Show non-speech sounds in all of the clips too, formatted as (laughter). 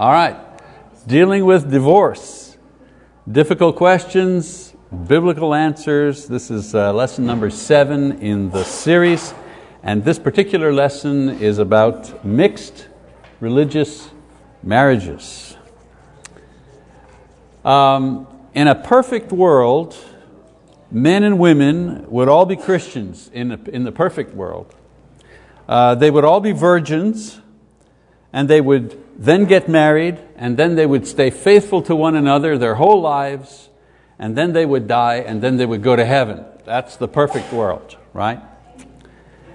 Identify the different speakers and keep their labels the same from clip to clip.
Speaker 1: All right. Dealing with divorce. Difficult questions, biblical answers. This is uh, lesson number seven in the series. And this particular lesson is about mixed religious marriages. Um, in a perfect world, men and women would all be Christians in, the, in the perfect world. Uh, they would all be virgins, and they would then get married, and then they would stay faithful to one another their whole lives, and then they would die, and then they would go to heaven. That's the perfect world, right?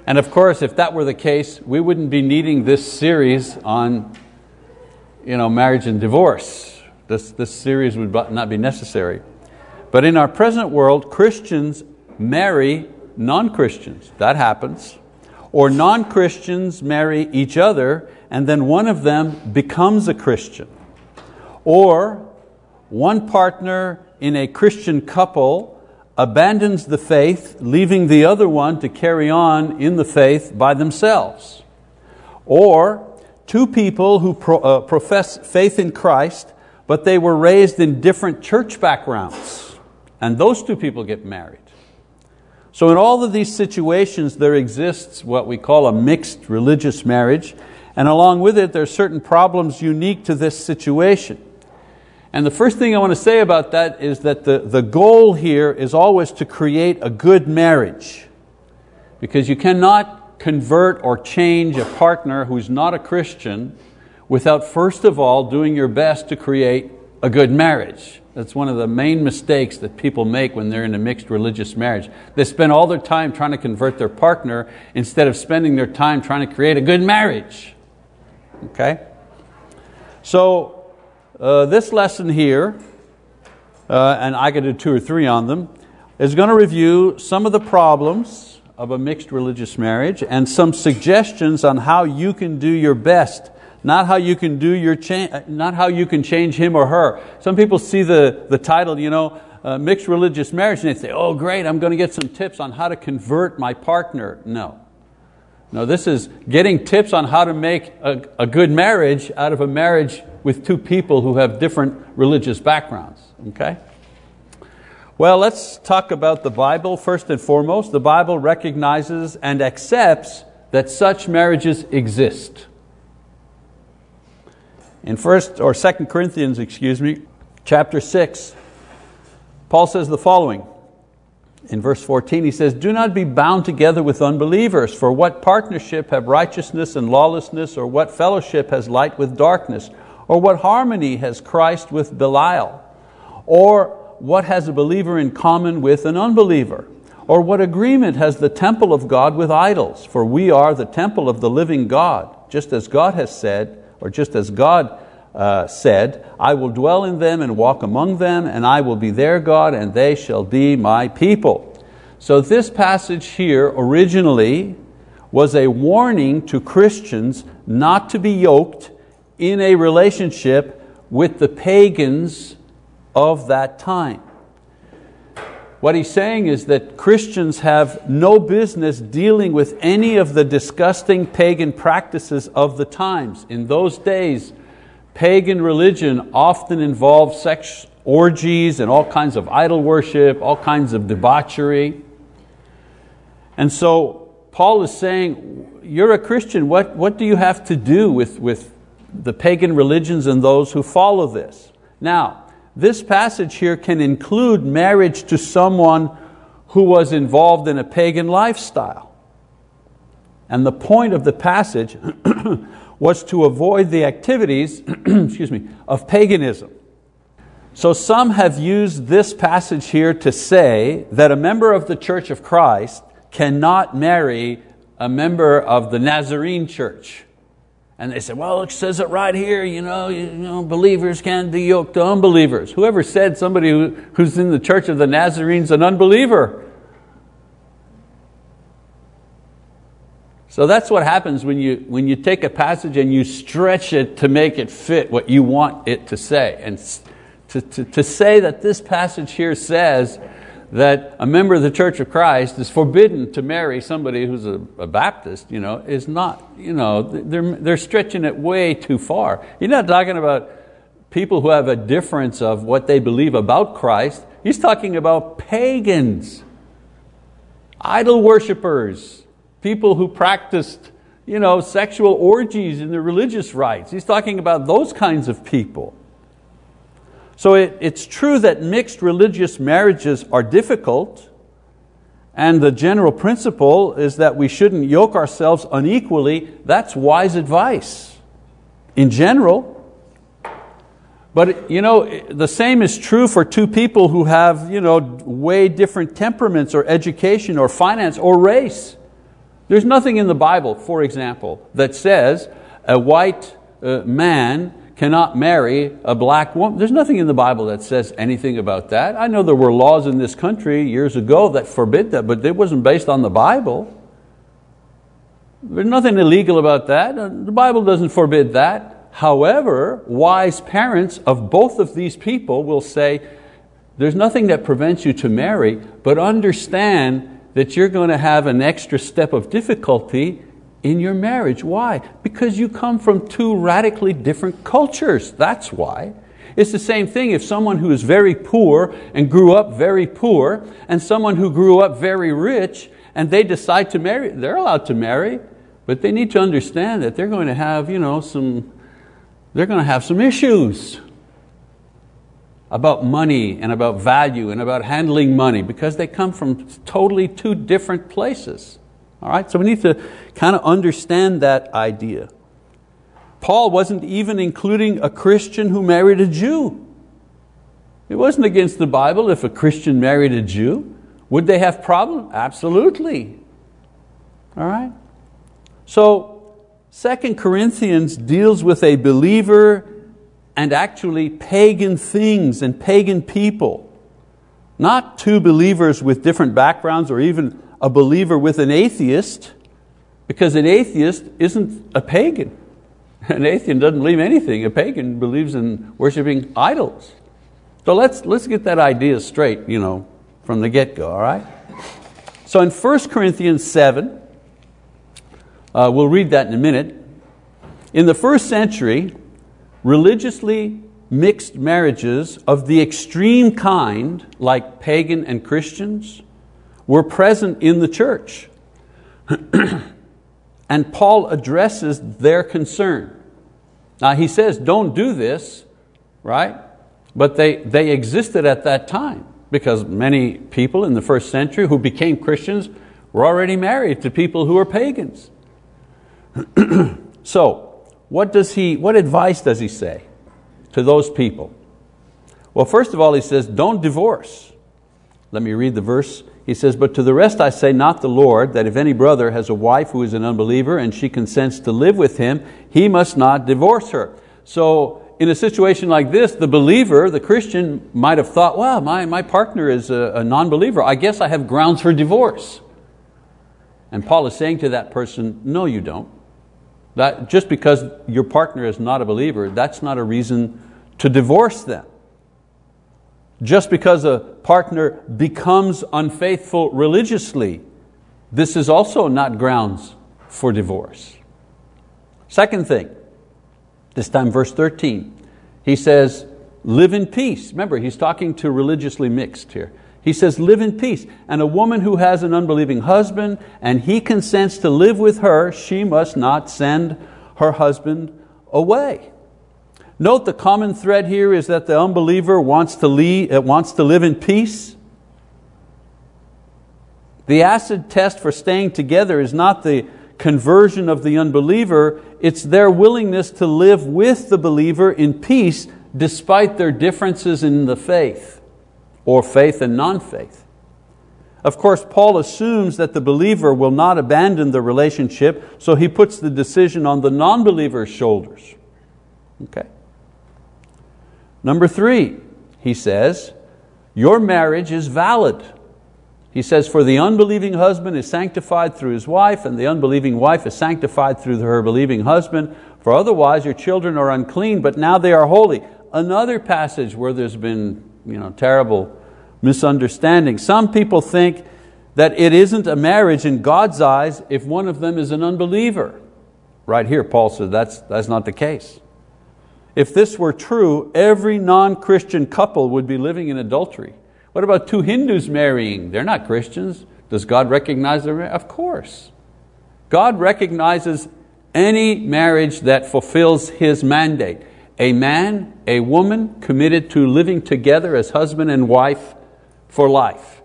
Speaker 1: And of course, if that were the case, we wouldn't be needing this series on you know, marriage and divorce. This, this series would not be necessary. But in our present world, Christians marry non-Christians. That happens. Or non-Christians marry each other and then one of them becomes a Christian. Or one partner in a Christian couple abandons the faith, leaving the other one to carry on in the faith by themselves. Or two people who pro, uh, profess faith in Christ, but they were raised in different church backgrounds, and those two people get married. So, in all of these situations, there exists what we call a mixed religious marriage, and along with it, there are certain problems unique to this situation. And the first thing I want to say about that is that the, the goal here is always to create a good marriage. Because you cannot convert or change a partner who's not a Christian without first of all doing your best to create a good marriage. That's one of the main mistakes that people make when they're in a mixed religious marriage. They spend all their time trying to convert their partner instead of spending their time trying to create a good marriage. Okay? So uh, this lesson here, uh, and I could do two or three on them, is going to review some of the problems of a mixed religious marriage and some suggestions on how you can do your best not how you can do your cha- not how you can change him or her. Some people see the, the title, you know, uh, mixed religious marriage, and they say, oh great, I'm going to get some tips on how to convert my partner. No. No, this is getting tips on how to make a, a good marriage out of a marriage with two people who have different religious backgrounds. Okay? Well, let's talk about the Bible first and foremost. The Bible recognizes and accepts that such marriages exist. In first or second Corinthians, excuse me, chapter 6, Paul says the following. In verse 14, he says, Do not be bound together with unbelievers, for what partnership have righteousness and lawlessness, or what fellowship has light with darkness? Or what harmony has Christ with Belial? Or what has a believer in common with an unbeliever? Or what agreement has the temple of God with idols? For we are the temple of the living God, just as God has said, or just as God uh, said, I will dwell in them and walk among them, and I will be their God, and they shall be my people. So this passage here originally was a warning to Christians not to be yoked in a relationship with the pagans of that time. What he's saying is that Christians have no business dealing with any of the disgusting pagan practices of the times. In those days, pagan religion often involved sex orgies and all kinds of idol worship, all kinds of debauchery. And so Paul is saying, you're a Christian, what, what do you have to do with, with the pagan religions and those who follow this. Now, this passage here can include marriage to someone who was involved in a pagan lifestyle. And the point of the passage (clears throat) was to avoid the activities (clears throat) excuse me, of paganism. So some have used this passage here to say that a member of the Church of Christ cannot marry a member of the Nazarene church. And they said, well, it says it right here, you know, you know believers can't be yoked to unbelievers. Whoever said somebody who, who's in the church of the Nazarenes an unbeliever? So that's what happens when you, when you take a passage and you stretch it to make it fit what you want it to say. And to, to, to say that this passage here says that a member of the Church of Christ is forbidden to marry somebody who's a, a Baptist you know, is not, you know, they're, they're stretching it way too far. You're not talking about people who have a difference of what they believe about Christ. He's talking about pagans, idol worshippers, people who practiced you know, sexual orgies in their religious rites. He's talking about those kinds of people. So it, it's true that mixed religious marriages are difficult, and the general principle is that we shouldn't yoke ourselves unequally. That's wise advice in general. But you know, the same is true for two people who have you know, way different temperaments or education or finance or race. There's nothing in the Bible, for example, that says a white uh, man cannot marry a black woman. There's nothing in the Bible that says anything about that. I know there were laws in this country years ago that forbid that, but it wasn't based on the Bible. There's nothing illegal about that. Uh, the Bible doesn't forbid that. However, wise parents of both of these people will say, there's nothing that prevents you to marry, but understand that you're going to have an extra step of difficulty in your marriage. Why? Because you come from two radically different cultures. That's why. It's the same thing if someone who is very poor and grew up very poor and someone who grew up very rich and they decide to marry, they're allowed to marry, but they need to understand that they're going to have, you know, some, they're going to have some issues about money and about value and about handling money because they come from totally two different places. All right, so we need to kind of understand that idea. Paul wasn't even including a Christian who married a Jew. It wasn't against the Bible if a Christian married a Jew. Would they have problem? Absolutely. All right? So, Second Corinthians deals with a believer and actually pagan things and pagan people. Not two believers with different backgrounds or even a believer with an atheist, because an atheist isn't a pagan. An atheist doesn't believe anything. A pagan believes in worshiping idols. So let's, let's get that idea straight you know, from the get-go, all right? So in 1 Corinthians 7, uh, we'll read that in a minute. In the first century, religiously mixed marriages of the extreme kind, like pagan and Christians, were present in the church. (clears throat) and Paul addresses their concern. Now he says, don't do this, right? But they, they existed at that time because many people in the first century who became Christians were already married to people who were pagans. (clears throat) so, what, does he, what advice does he say to those people? Well, first of all, he says, don't divorce. Let me read the verse he says, But to the rest I say, not the Lord, that if any brother has a wife who is an unbeliever and she consents to live with him, he must not divorce her. So, in a situation like this, the believer, the Christian, might have thought, well, my, my partner is a, a non believer. I guess I have grounds for divorce. And Paul is saying to that person, no, you don't. That just because your partner is not a believer, that's not a reason to divorce them. Just because a partner becomes unfaithful religiously, this is also not grounds for divorce. Second thing, this time verse 13, he says, live in peace. Remember, he's talking to religiously mixed here. He says, live in peace. And a woman who has an unbelieving husband and he consents to live with her, she must not send her husband away. Note the common thread here is that the unbeliever wants to, lead, uh, wants to live in peace. The acid test for staying together is not the conversion of the unbeliever, it's their willingness to live with the believer in peace despite their differences in the faith, or faith and non faith. Of course, Paul assumes that the believer will not abandon the relationship, so he puts the decision on the non believer's shoulders. Okay? Number three, he says, your marriage is valid. He says, for the unbelieving husband is sanctified through his wife, and the unbelieving wife is sanctified through her believing husband, for otherwise your children are unclean, but now they are holy. Another passage where there's been you know, terrible misunderstanding. Some people think that it isn't a marriage in God's eyes if one of them is an unbeliever. Right here, Paul says that's, that's not the case. If this were true, every non Christian couple would be living in adultery. What about two Hindus marrying? They're not Christians. Does God recognize them? Of course. God recognizes any marriage that fulfills His mandate. A man, a woman committed to living together as husband and wife for life.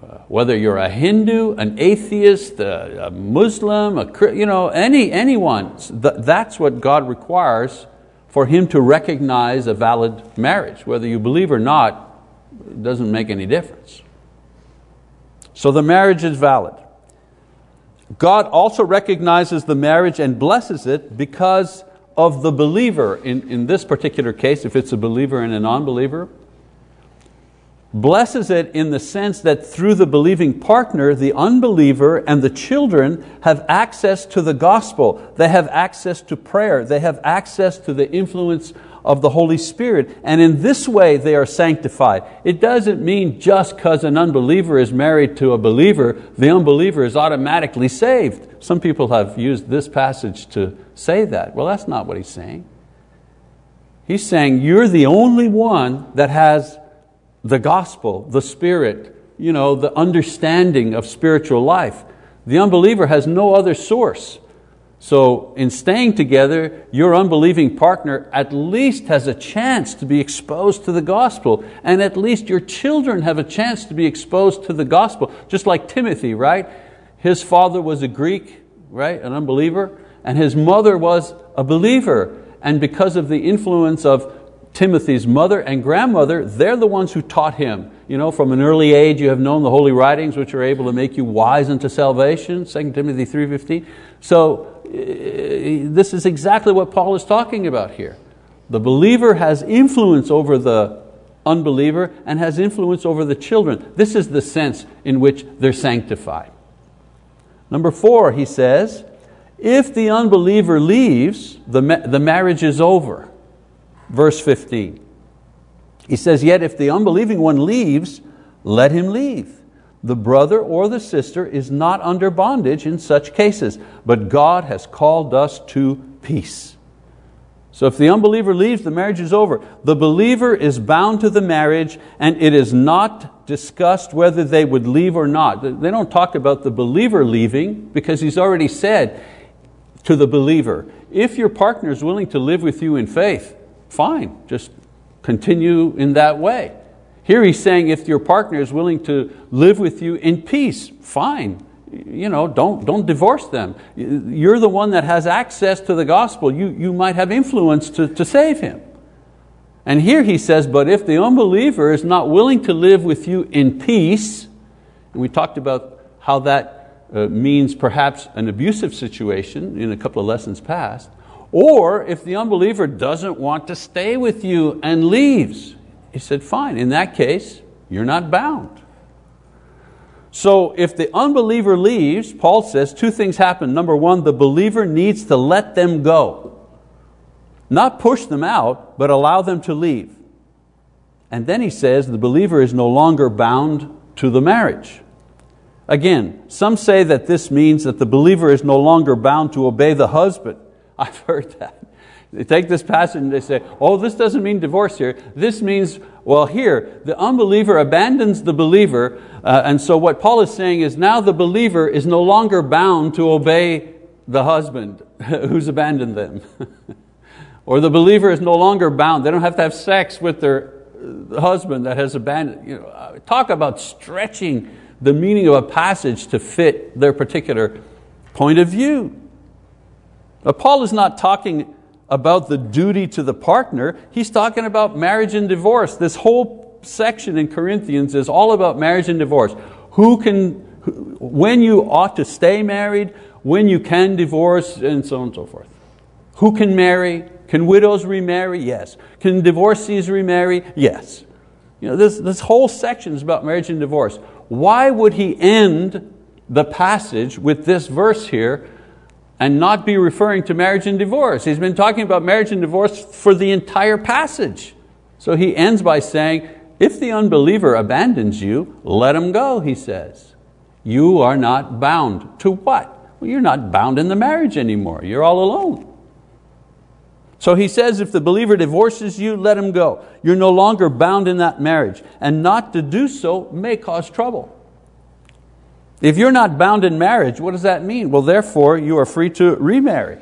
Speaker 1: Uh, whether you're a Hindu, an atheist, a, Muslim, a, you know, any, anyone, that's what God requires for Him to recognize a valid marriage. Whether you believe or not, it doesn't make any difference. So the marriage is valid. God also recognizes the marriage and blesses it because of the believer. In, in this particular case, if it's a believer and a non believer, blesses it in the sense that through the believing partner, the unbeliever and the children have access to the gospel. They have access to prayer. They have access to the influence of the Holy Spirit. And in this way they are sanctified. It doesn't mean just because an unbeliever is married to a believer, the unbeliever is automatically saved. Some people have used this passage to say that. Well, that's not what he's saying. He's saying you're the only one that has the gospel, the Spirit, you know, the understanding of spiritual life. The unbeliever has no other source. So in staying together, your unbelieving partner at least has a chance to be exposed to the gospel, and at least your children have a chance to be exposed to the gospel. Just like Timothy, right? His father was a Greek, right, an unbeliever, and his mother was a believer. And because of the influence of Timothy's mother and grandmother, they're the ones who taught him. You know, from an early age you have known the holy writings which are able to make you wise unto salvation, 2 Timothy 3.15. So Uh, this is exactly what Paul is talking about here. The believer has influence over the unbeliever and has influence over the children. This is the sense in which they're sanctified. Number four, he says, if the unbeliever leaves, the, the marriage is over verse 15. He says, Yet if the unbelieving one leaves, let him leave. The brother or the sister is not under bondage in such cases, but God has called us to peace. So if the unbeliever leaves, the marriage is over. The believer is bound to the marriage, and it is not discussed whether they would leave or not. They don't talk about the believer leaving because he's already said to the believer, if your partner is willing to live with you in faith, fine, just continue in that way. Here he's saying if your partner is willing to live with you in peace, fine. You know, don't, don't divorce them. You're the one that has access to the gospel. You, you might have influence to, to save him. And here he says, but if the unbeliever is not willing to live with you in peace, and we talked about how that uh, means perhaps an abusive situation in a couple of lessons past, or if the unbeliever doesn't want to stay with you and leaves, he said, fine, in that case, you're not bound. So if the unbeliever leaves, Paul says two things happen. Number one, the believer needs to let them go. Not push them out, but allow them to leave. And then he says the believer is no longer bound to the marriage. Again, some say that this means that the believer is no longer bound to obey the husband. (laughs) I've heard that. They take this passage and they say, oh, this doesn't mean divorce here. This means, well, here, the unbeliever abandons the believer, uh, and so what Paul is saying is now the believer is no longer bound to obey the husband (laughs) who's abandoned them. (laughs) or the believer is no longer bound. They don't have to have sex with their uh, husband that has abandoned. You know, uh, talk about stretching the meaning of a passage to fit their particular point of view. But Paul is not talking about the duty to the partner, he's talking about marriage and divorce. This whole section in Corinthians is all about marriage and divorce. Who can, when you ought to stay married, when you can divorce, and so on and so forth. Who can marry? Can widows remarry? Yes. Can divorcees remarry? Yes. You know, this, this whole section is about marriage and divorce. Why would he end the passage with this verse here and not be referring to marriage and divorce. He's been talking about marriage and divorce for the entire passage. So he ends by saying, If the unbeliever abandons you, let him go, he says. You are not bound. To what? Well, you're not bound in the marriage anymore. You're all alone. So he says if the believer divorces you, let him go. You're no longer bound in that marriage. And not to do so may cause trouble. If you're not bound in marriage, what does that mean? Well, therefore, you are free to remarry.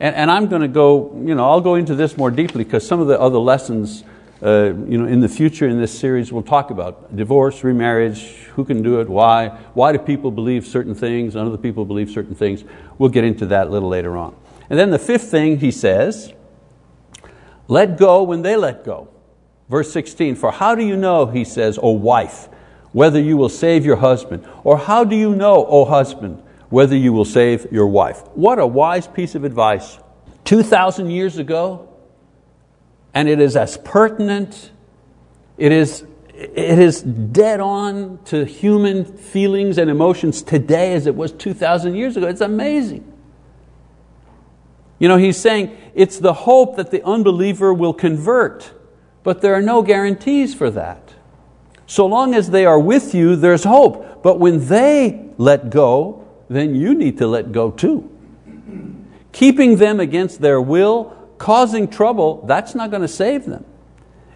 Speaker 1: And, and I'm going to go, you know, I'll go into this more deeply because some of the other lessons uh, you know, in the future in this series we'll talk about divorce, remarriage, who can do it, why, why do people believe certain things, and other people believe certain things. We'll get into that a little later on. And then the fifth thing he says, let go when they let go. Verse 16, for how do you know, he says, O wife, whether you will save your husband? Or how do you know, O husband, whether you will save your wife? What a wise piece of advice. 2,000 years ago, and it is as pertinent, it is, it is dead on to human feelings and emotions today as it was 2,000 years ago. It's amazing. You know, he's saying it's the hope that the unbeliever will convert, but there are no guarantees for that. So long as they are with you, there's hope. But when they let go, then you need to let go too. Keeping them against their will causing trouble, that's not going to save them.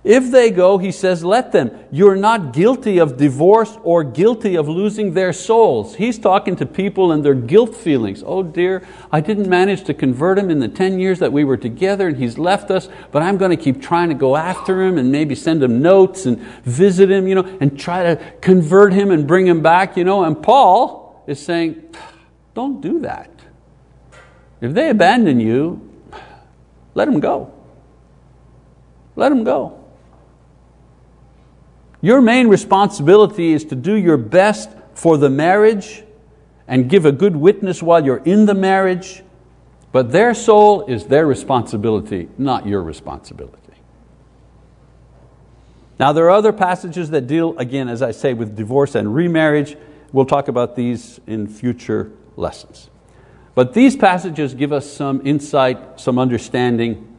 Speaker 1: If they go, he says, let them. You're not guilty of divorce or guilty of losing their souls. He's talking to people and their guilt feelings. Oh dear, I didn't manage to convert him in the 10 years that we were together and he's left us, but I'm going to keep trying to go after him and maybe send him notes and visit him, you know, and try to convert him and bring him back. You know. And Paul is saying, don't do that. If they abandon you, let them go. Let them go. Your main responsibility is to do your best for the marriage and give a good witness while you're in the marriage, but their soul is their responsibility, not your responsibility. Now, there are other passages that deal, again, as I say, with divorce and remarriage. We'll talk about these in future lessons. But these passages give us some insight, some understanding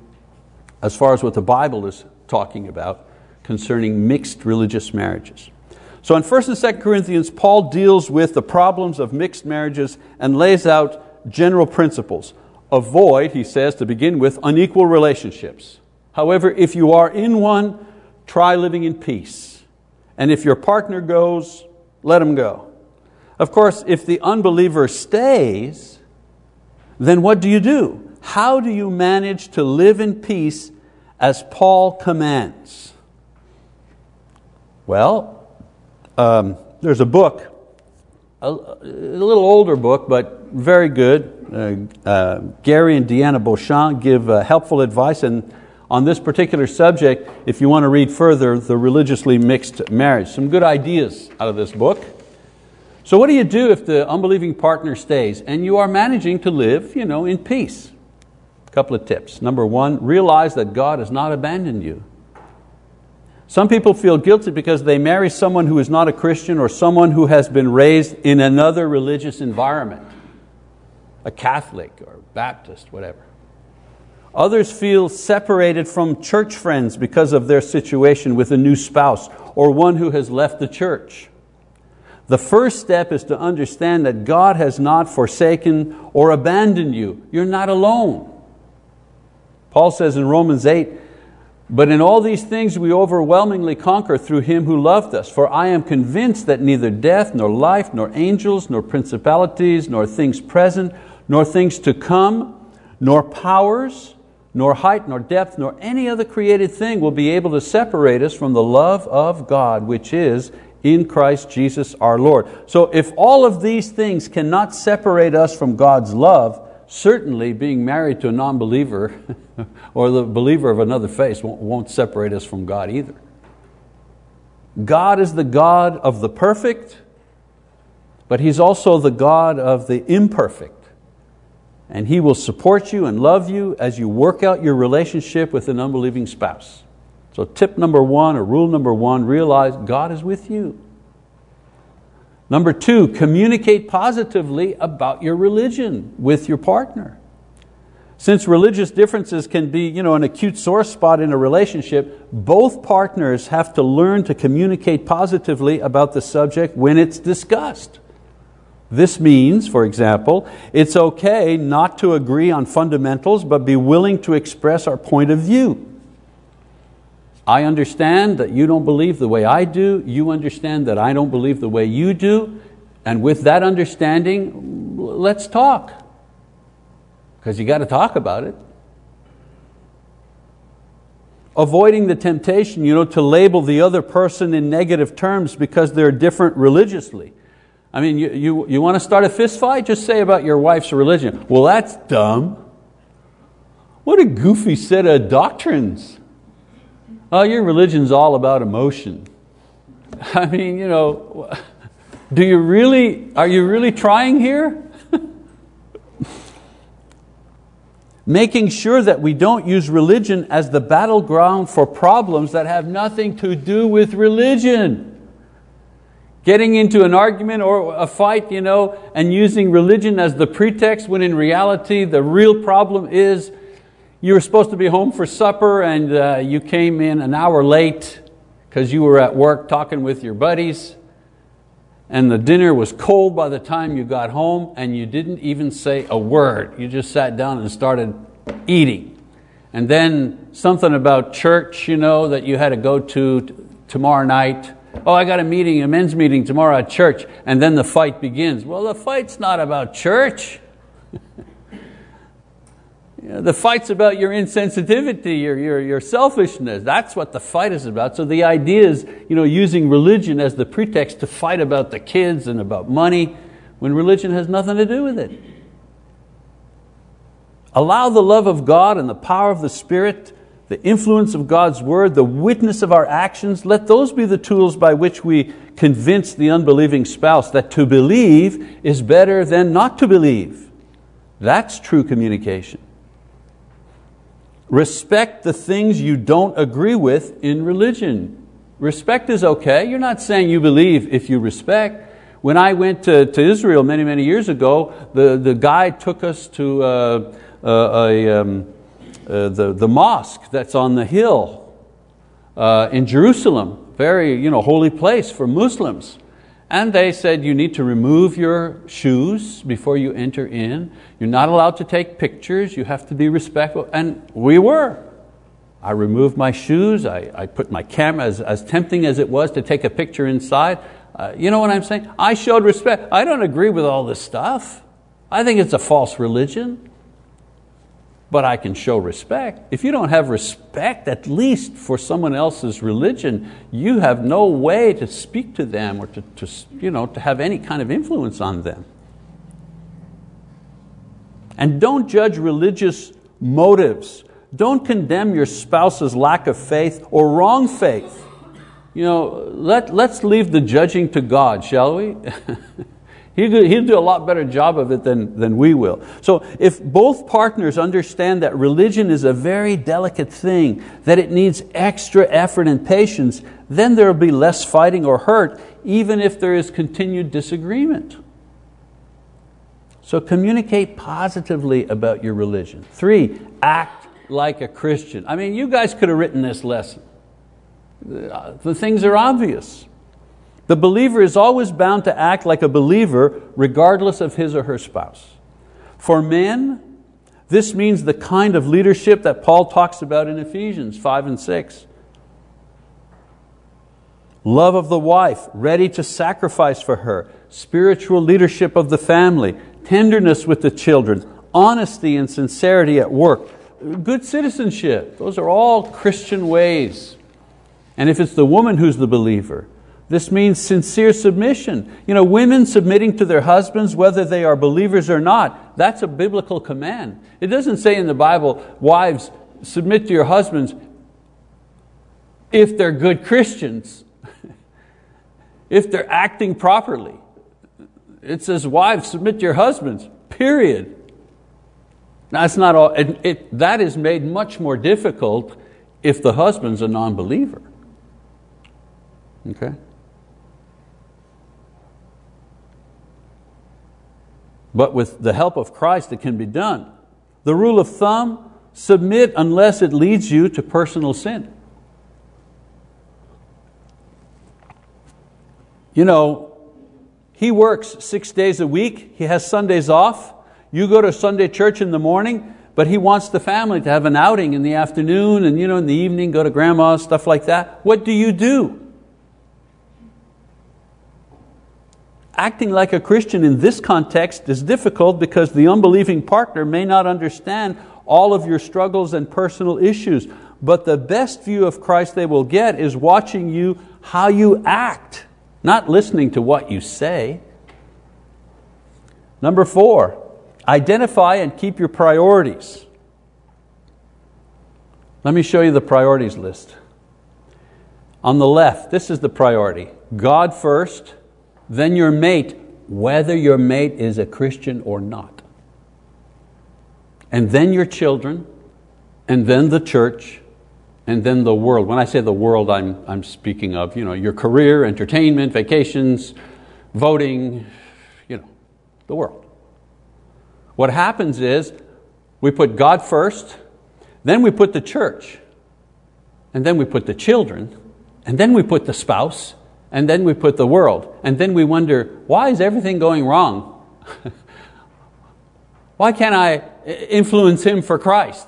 Speaker 1: as far as what the Bible is talking about concerning mixed religious marriages. So in 1st and 2nd Corinthians, Paul deals with the problems of mixed marriages and lays out general principles. Avoid, he says, to begin with, unequal relationships. However, if you are in one, try living in peace. And if your partner goes, let him go. Of course, if the unbeliever stays, then what do you do? How do you manage to live in peace as Paul commands? Well, um, there's a book, a, a, little older book, but very good. Uh, uh, Gary and Deanna Beauchamp give uh, helpful advice, and on this particular subject, if you want to read further, the religiously mixed marriage. Some good ideas out of this book. So what do you do if the unbelieving partner stays and you are managing to live you know, in peace? A couple of tips. Number one, realize that God has not abandoned you. Some people feel guilty because they marry someone who is not a Christian or someone who has been raised in another religious environment, a Catholic or Baptist, whatever. Others feel separated from church friends because of their situation with a new spouse or one who has left the church. The first step is to understand that God has not forsaken or abandoned you. You're not alone. Paul says in Romans 8, but in all these things we overwhelmingly conquer through Him who loved us. For I am convinced that neither death, nor life, nor angels, nor principalities, nor things present, nor things to come, nor powers, nor height, nor depth, nor any other created thing will be able to separate us from the love of God, which is in Christ Jesus our Lord. So if all of these things cannot separate us from God's love, certainly being married to a non-believer (laughs) or the believer of another faith won't separate us from God either. God is the God of the perfect, but He's also the God of the imperfect. And He will support you and love you as you work out your relationship with an unbelieving spouse. So tip number one, or rule number one, realize God is with you. Number two, communicate positively about your religion with your partner. Since religious differences can be you know, an acute sore spot in a relationship, both partners have to learn to communicate positively about the subject when it's discussed. This means, for example, it's okay not to agree on fundamentals, but be willing to express our point of view. I understand that you don't believe the way I do, you understand that I don't believe the way you do, and with that understanding, let's talk. Because you got to talk about it. Avoiding the temptation you know, to label the other person in negative terms because they're different religiously. I mean, you, you, you want to start a fist fight? Just say about your wife's religion. Well, that's dumb. What a goofy set of doctrines. Oh, your religion's all about emotion. (laughs) I mean, you know, (laughs) do you really, are you really trying here? (laughs) Making sure that we don't use religion as the battleground for problems that have nothing to do with religion. Getting into an argument or a fight you know, and using religion as the pretext when in reality the real problem is you were supposed to be home for supper and uh, you came in an hour late because you were at work talking with your buddies and the dinner was cold by the time you got home and you didn't even say a word. You just sat down and started eating. And then something about church you know, that you had to go to tomorrow night. Oh, I got a meeting, a men's meeting tomorrow at church. And then the fight begins. Well, the fight's not about church. (laughs) the fight's about your insensitivity, your, your, your selfishness. That's what the fight is about. So the idea is you know, using religion as the pretext to fight about the kids and about money when religion has nothing to do with it. Allow the love of God and the power of the Spirit, the influence of God's word, the witness of our actions, let those be the tools by which we convince the unbelieving spouse that to believe is better than not to believe. That's true communication. Respect the things you don't agree with in religion. Respect is okay. You're not saying you believe if you respect. When I went to, to Israel many, many years ago, the, the guide took us to uh, uh, a, um, uh, the, the mosque that's on the hill uh, in Jerusalem, very you know, holy place for Muslims. And they said you need to remove your shoes before you enter in. You're not allowed to take pictures. You have to be respectful. And we were. I removed my shoes. I, I put my camera, as, as tempting as it was to take a picture inside. Uh, you know what I'm saying? I showed respect. I don't agree with all this stuff. I think it's a false religion but I can show respect. If you don't have respect, at least for someone else's religion, you have no way to speak to them or to, to, you know, to have any kind of influence on them. And don't judge religious motives. Don't condemn your spouse's lack of faith or wrong faith. You know, let, let's leave the judging to God, shall we? (laughs) He'll do, a lot better job of it than, than we will. So if both partners understand that religion is a very delicate thing, that it needs extra effort and patience, then there will be less fighting or hurt, even if there is continued disagreement. So communicate positively about your religion. Three, act like a Christian. I mean, you guys could have written this lesson. Uh, the things are obvious. The believer is always bound to act like a believer regardless of his or her spouse. For men, this means the kind of leadership that Paul talks about in Ephesians 5 and 6. Love of the wife, ready to sacrifice for her, spiritual leadership of the family, tenderness with the children, honesty and sincerity at work, good citizenship. Those are all Christian ways. And if it's the woman who's the believer, this means sincere submission. You know, women submitting to their husbands, whether they are believers or not, that's a biblical command. It doesn't say in the Bible, wives, submit to your husbands if they're good Christians, (laughs) if they're acting properly. It says, wives, submit to your husbands, period. It's not all, it, it, that is made much more difficult if the husband's a non believer. Okay? But with the help of Christ, it can be done. The rule of thumb, submit unless it leads you to personal sin. You know, he works six days a week, he has Sundays off. You go to Sunday church in the morning, but he wants the family to have an outing in the afternoon and you know, in the evening, go to grandma's, stuff like that. What do you do? Acting like a Christian in this context is difficult because the unbelieving partner may not understand all of your struggles and personal issues. But the best view of Christ they will get is watching you how you act, not listening to what you say. Number four, identify and keep your priorities. Let me show you the priorities list. On the left, this is the priority God first, then your mate, whether your mate is a Christian or not. And then your children, and then the church, and then the world. When I say the world, I'm, I'm speaking of you know, your career, entertainment, vacations, voting, you know, the world. What happens is we put God first, then we put the church, and then we put the children, and then we put the spouse, and then we put the world. And then we wonder, why is everything going wrong? (laughs) why can't I influence him for Christ?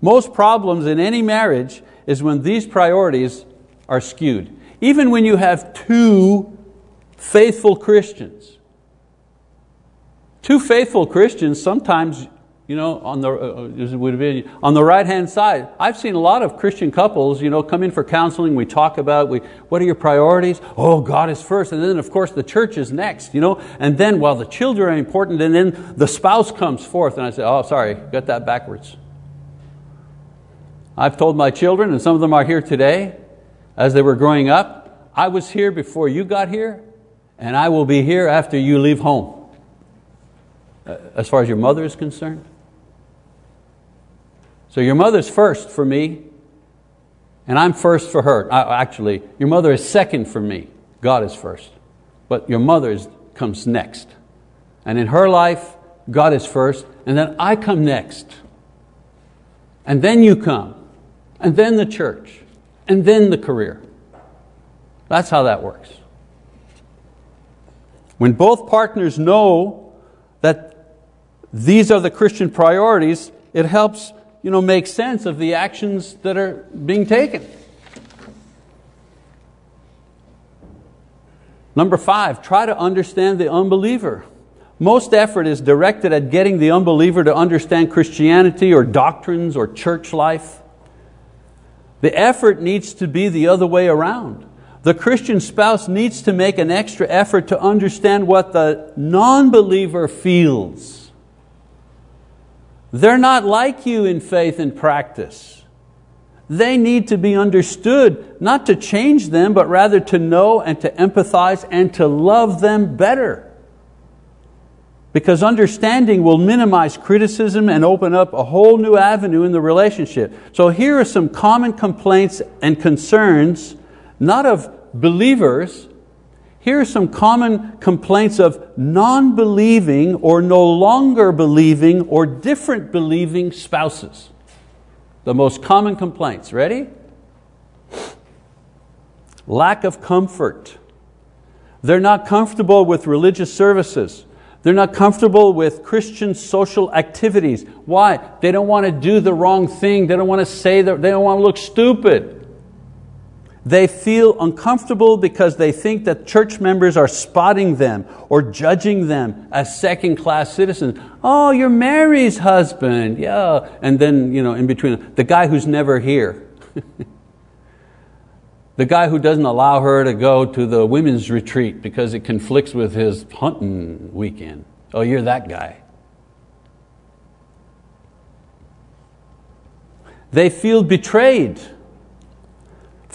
Speaker 1: Most problems in any marriage is when these priorities are skewed. Even when you have two faithful Christians. Two faithful Christians, sometimes you know, on the, uh, be on the right hand side. I've seen a lot of Christian couples you know, come in for counseling, we talk about we, what are your priorities? Oh, God is first, and then of course the church is next, you know, and then while well, the children are important, and then the spouse comes forth, and I say, oh, sorry, got that backwards. I've told my children, and some of them are here today, as they were growing up, I was here before you got here, and I will be here after you leave home. Uh, as far as your mother is concerned, so your mother's first for me, and I'm first for her. Uh, actually, your mother is second for me. God is first. But your mother comes next. And in her life, God is first, and then I come next. And then you come, and then the church, and then the career. That's how that works. When both partners know that these are the Christian priorities, it helps you know, make sense of the actions that are being taken. Number five, try to understand the unbeliever. Most effort is directed at getting the unbeliever to understand Christianity or doctrines or church life. The effort needs to be the other way around. The Christian spouse needs to make an extra effort to understand what the non believer feels they're not like you in faith and practice. They need to be understood, not to change them, but rather to know and to empathize and to love them better. Because understanding will minimize criticism and open up a whole new avenue in the relationship. So here are some common complaints and concerns, not of believers, here are some common complaints of non believing or no longer believing or different believing spouses. The most common complaints. Ready? Lack of comfort. They're not comfortable with religious services. They're not comfortable with Christian social activities. Why? They don't want to do the wrong thing. They don't want to say that, they don't want to look stupid. They feel uncomfortable because they think that church members are spotting them or judging them as second class citizens. Oh, you're Mary's husband, yeah. And then, you know, in between, the guy who's never here. (laughs) the guy who doesn't allow her to go to the women's retreat because it conflicts with his hunting weekend. Oh, you're that guy. They feel betrayed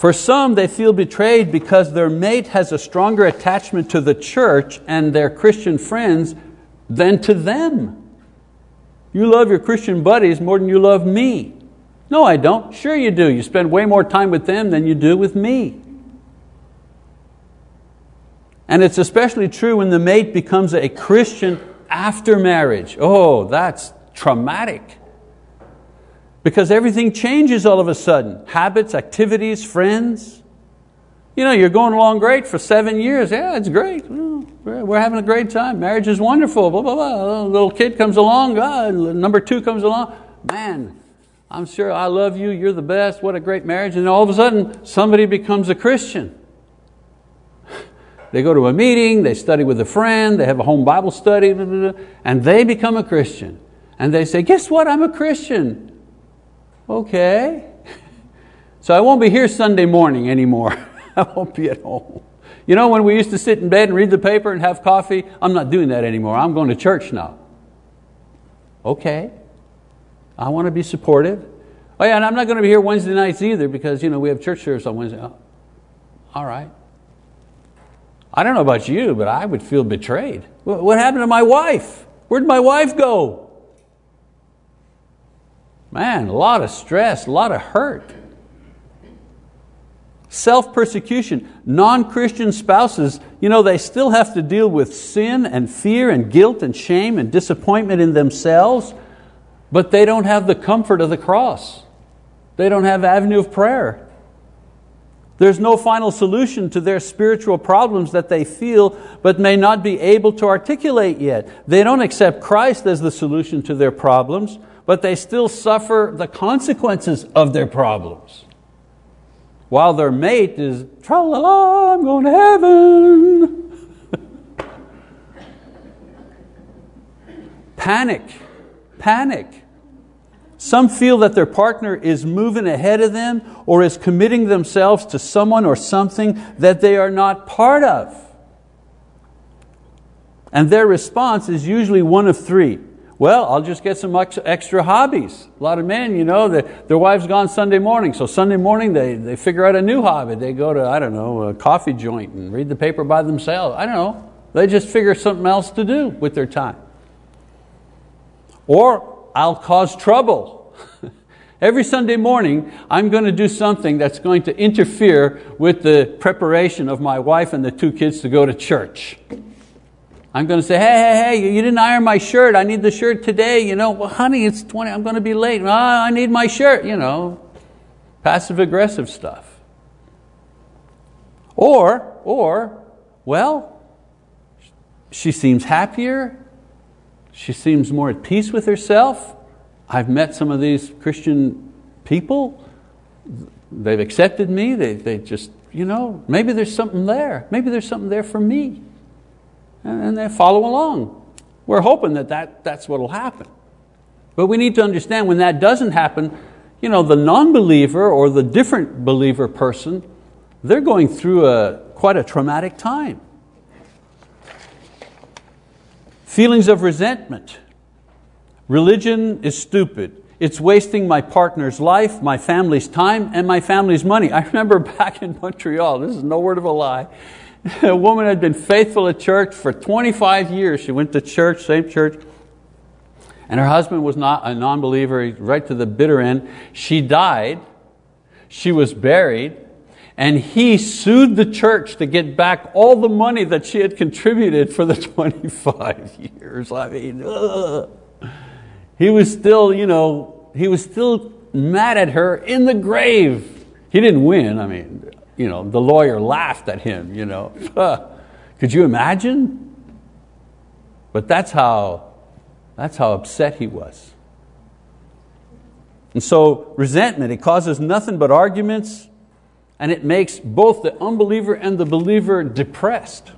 Speaker 1: for some, they feel betrayed because their mate has a stronger attachment to the church and their Christian friends than to them. You love your Christian buddies more than you love me. No, I don't. Sure, you do. You spend way more time with them than you do with me. And it's especially true when the mate becomes a Christian after marriage. Oh, that's traumatic. Because everything changes all of a sudden habits, activities, friends. You know, you're going along great for seven years. Yeah, it's great. We're having a great time. Marriage is wonderful. Blah, blah, blah. A little kid comes along. God, number two comes along. Man, I'm sure I love you. You're the best. What a great marriage. And all of a sudden, somebody becomes a Christian. They go to a meeting, they study with a friend, they have a home Bible study, blah, blah, blah, and they become a Christian. And they say, Guess what? I'm a Christian. Okay. So I won't be here Sunday morning anymore. (laughs) I won't be at home. You know, when we used to sit in bed and read the paper and have coffee, I'm not doing that anymore. I'm going to church now. Okay. I want to be supportive. Oh yeah, and I'm not going to be here Wednesday nights either because you know, we have church service on Wednesday. Oh, all right. I don't know about you, but I would feel betrayed. What happened to my wife? Where'd my wife go? Man, a lot of stress, a lot of hurt. Self persecution. Non Christian spouses, you know, they still have to deal with sin and fear and guilt and shame and disappointment in themselves, but they don't have the comfort of the cross. They don't have avenue of prayer. There's no final solution to their spiritual problems that they feel but may not be able to articulate yet. They don't accept Christ as the solution to their problems, but they still suffer the consequences of their problems. While their mate is, tra la la, I'm going to heaven. (laughs) panic, panic. Some feel that their partner is moving ahead of them or is committing themselves to someone or something that they are not part of. And their response is usually one of three. Well, I'll just get some extra hobbies. A lot of men, you know, their wife's gone Sunday morning, so Sunday morning they, they figure out a new hobby. They go to, I don't know, a coffee joint and read the paper by themselves. I don't know. They just figure something else to do with their time. Or I'll cause trouble. (laughs) Every Sunday morning, I'm going to do something that's going to interfere with the preparation of my wife and the two kids to go to church. I'm going to say, hey, hey, hey, you didn't iron my shirt. I need the shirt today. You know, well, honey, it's 20. I'm going to be late. Ah, I need my shirt. You know, passive aggressive stuff. Or, or, well, she seems happier. She seems more at peace with herself. I've met some of these Christian people. They've accepted me. They, they just, you know, maybe there's something there. Maybe there's something there for me. And they follow along. We're hoping that, that that's what will happen. But we need to understand when that doesn't happen, you know, the non-believer or the different believer person, they're going through a, quite a traumatic time. Feelings of resentment. Religion is stupid. It's wasting my partner's life, my family's time, and my family's money. I remember (laughs) back in Montreal, this is no word of a lie, (laughs) a woman had been faithful at church for 25 years. She went to church, same church, and her husband was not a non-believer, right to the bitter end. She died, she was buried, and he sued the church to get back all the money that she had contributed for the (laughs) 25 years. I mean, ugh. he was still, you know, he was still mad at her in the grave. He didn't win. I mean, you know, the lawyer laughed at him. You know, (laughs) could you imagine? But that's how, that's how upset he was. And so resentment, it causes nothing but arguments, and it makes both the unbeliever and the believer depressed.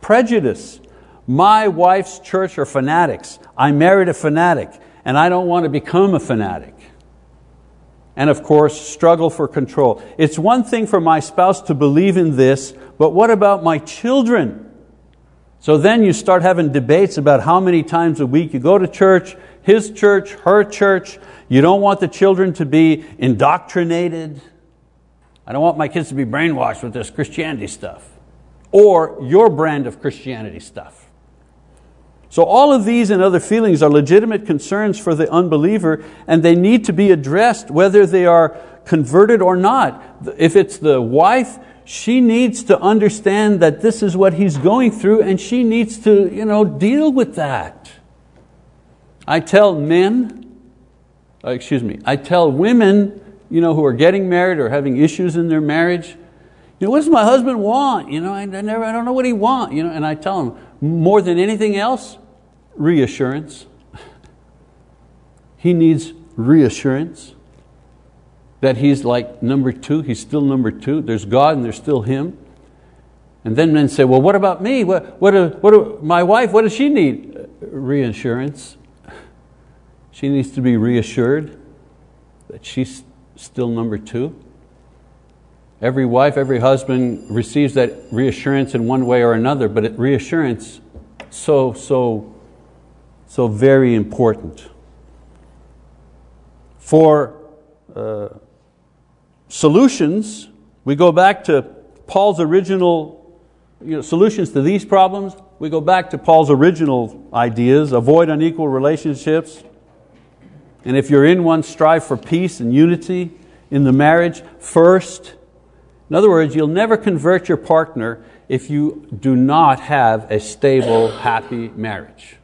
Speaker 1: Prejudice. My wife's church are fanatics. I married a fanatic, and I don't want to become a fanatic. And of course, struggle for control. It's one thing for my spouse to believe in this, but what about my children? So then you start having debates about how many times a week you go to church, his church, her church. You don't want the children to be indoctrinated. I don't want my kids to be brainwashed with this Christianity stuff or your brand of Christianity stuff. So all of these and other feelings are legitimate concerns for the unbeliever and they need to be addressed whether they are converted or not. If it's the wife, she needs to understand that this is what he's going through and she needs to you know, deal with that. I tell men, uh, excuse me, I tell women you know, who are getting married or having issues in their marriage, you know, what does my husband want? You know, I, I, never, I don't know what he wants. You know, and I tell him, more than anything else, reassurance. he needs reassurance that he's like number two, he's still number two. There's God and there's still him. And then men say, well, what about me? What, what, uh, do, what my wife, what does she need? reassurance. She needs to be reassured that she's still number two. Every wife, every husband receives that reassurance in one way or another, but reassurance so, so, so very important. For uh, solutions, we go back to Paul's original you know, solutions to these problems. We go back to Paul's original ideas, avoid unequal relationships, and if you're in one, strive for peace and unity in the marriage first. In other words, you'll never convert your partner if you do not have a stable, happy marriage.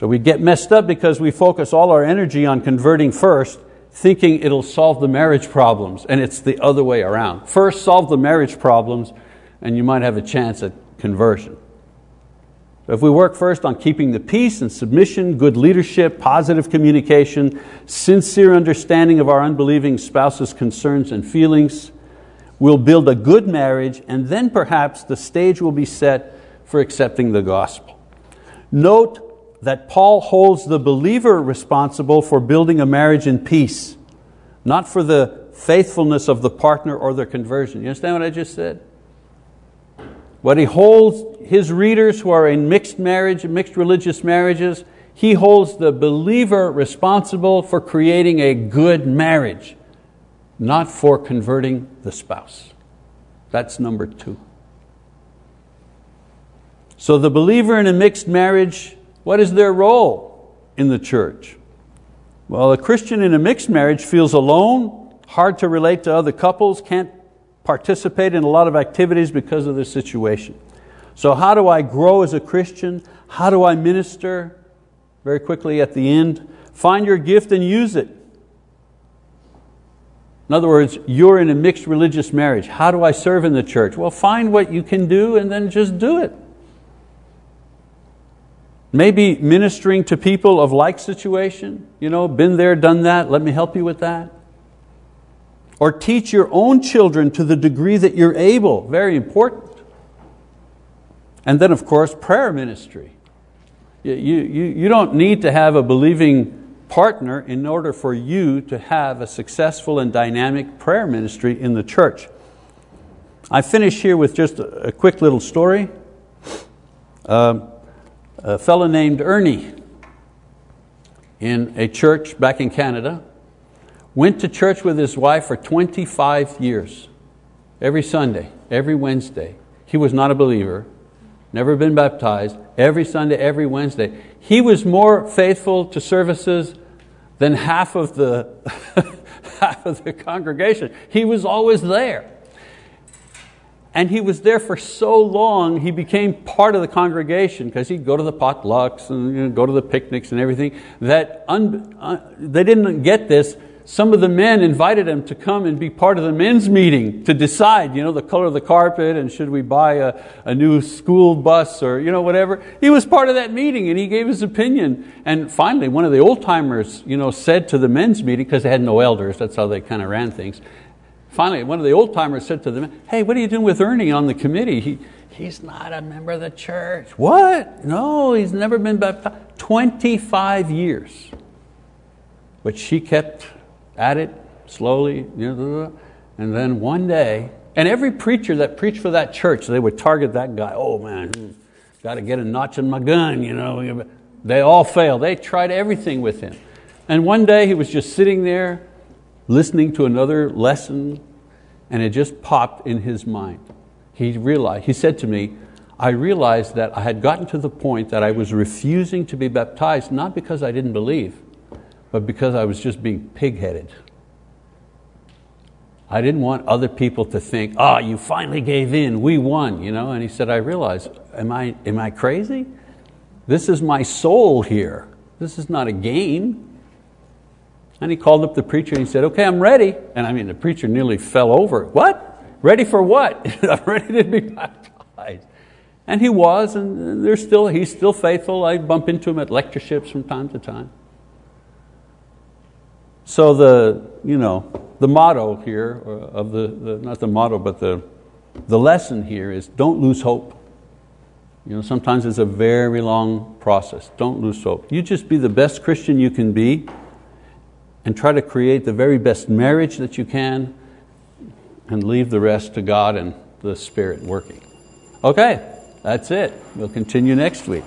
Speaker 1: So we get messed up because we focus all our energy on converting first, thinking it'll solve the marriage problems, and it's the other way around. First, solve the marriage problems, and you might have a chance at conversion. If we work first on keeping the peace and submission, good leadership, positive communication, sincere understanding of our unbelieving spouse's concerns and feelings, we'll build a good marriage and then perhaps the stage will be set for accepting the gospel. Note that Paul holds the believer responsible for building a marriage in peace, not for the faithfulness of the partner or their conversion. You understand what I just said? What he holds his readers who are in mixed marriage, mixed religious marriages, he holds the believer responsible for creating a good marriage, not for converting the spouse. That's number two. So the believer in a mixed marriage, what is their role in the church? Well, a Christian in a mixed marriage feels alone, hard to relate to other couples, can't participate in a lot of activities because of this situation. So how do I grow as a Christian? How do I minister? Very quickly at the end, find your gift and use it. In other words, you're in a mixed religious marriage. How do I serve in the church? Well, find what you can do and then just do it. Maybe ministering to people of like situation, you know, been there, done that, let me help you with that or teach your own children to the degree that you're able. Very important. And then, of course, prayer ministry. You, you, you don't need to have a believing partner in order for you to have a successful and dynamic prayer ministry in the church. I finish here with just a quick little story. Uh, a fellow named Ernie in a church back in Canada Went to church with his wife for 25 years, every Sunday, every Wednesday. He was not a believer, never been baptized, every Sunday, every Wednesday. He was more faithful to services than half of the, (laughs) half of the congregation. He was always there. And he was there for so long, he became part of the congregation because he'd go to the potlucks and you know, go to the picnics and everything. That un, uh, they didn't get this some of the men invited him to come and be part of the men's meeting to decide you know, the color of the carpet and should we buy a, a new school bus or you know, whatever. He was part of that meeting and he gave his opinion. And finally, one of the old timers you know, said to the men's meeting, because they had no elders, that's how they kind of ran things. Finally, one of the old timers said to them, Hey, what are you doing with Ernie on the committee? He, he's not a member of the church. What? No, he's never been baptized. 25 years. But she kept at it slowly, and then one day, and every preacher that preached for that church, they would target that guy. Oh man, got to get a notch in my gun, you know. They all failed. They tried everything with him. And one day he was just sitting there listening to another lesson, and it just popped in his mind. He realized, he said to me, I realized that I had gotten to the point that I was refusing to be baptized, not because I didn't believe, but because I was just being pig-headed. I didn't want other people to think, oh, you finally gave in, we won. You know? And he said, I realize, am I, am I crazy? This is my soul here. This is not a game. And he called up the preacher and he said, okay, I'm ready. And I mean, the preacher nearly fell over. What? Ready for what? (laughs) I'm ready to be baptized. And he was, and they're still, he's still faithful. I bump into him at lectureships from time to time. So the, you know, the motto here, uh, of the, the, not the motto, but the, the lesson here is don't lose hope. You know, sometimes it's a very long process. Don't lose hope. You just be the best Christian you can be and try to create the very best marriage that you can and leave the rest to God and the Spirit working. Okay, that's it. We'll continue next week.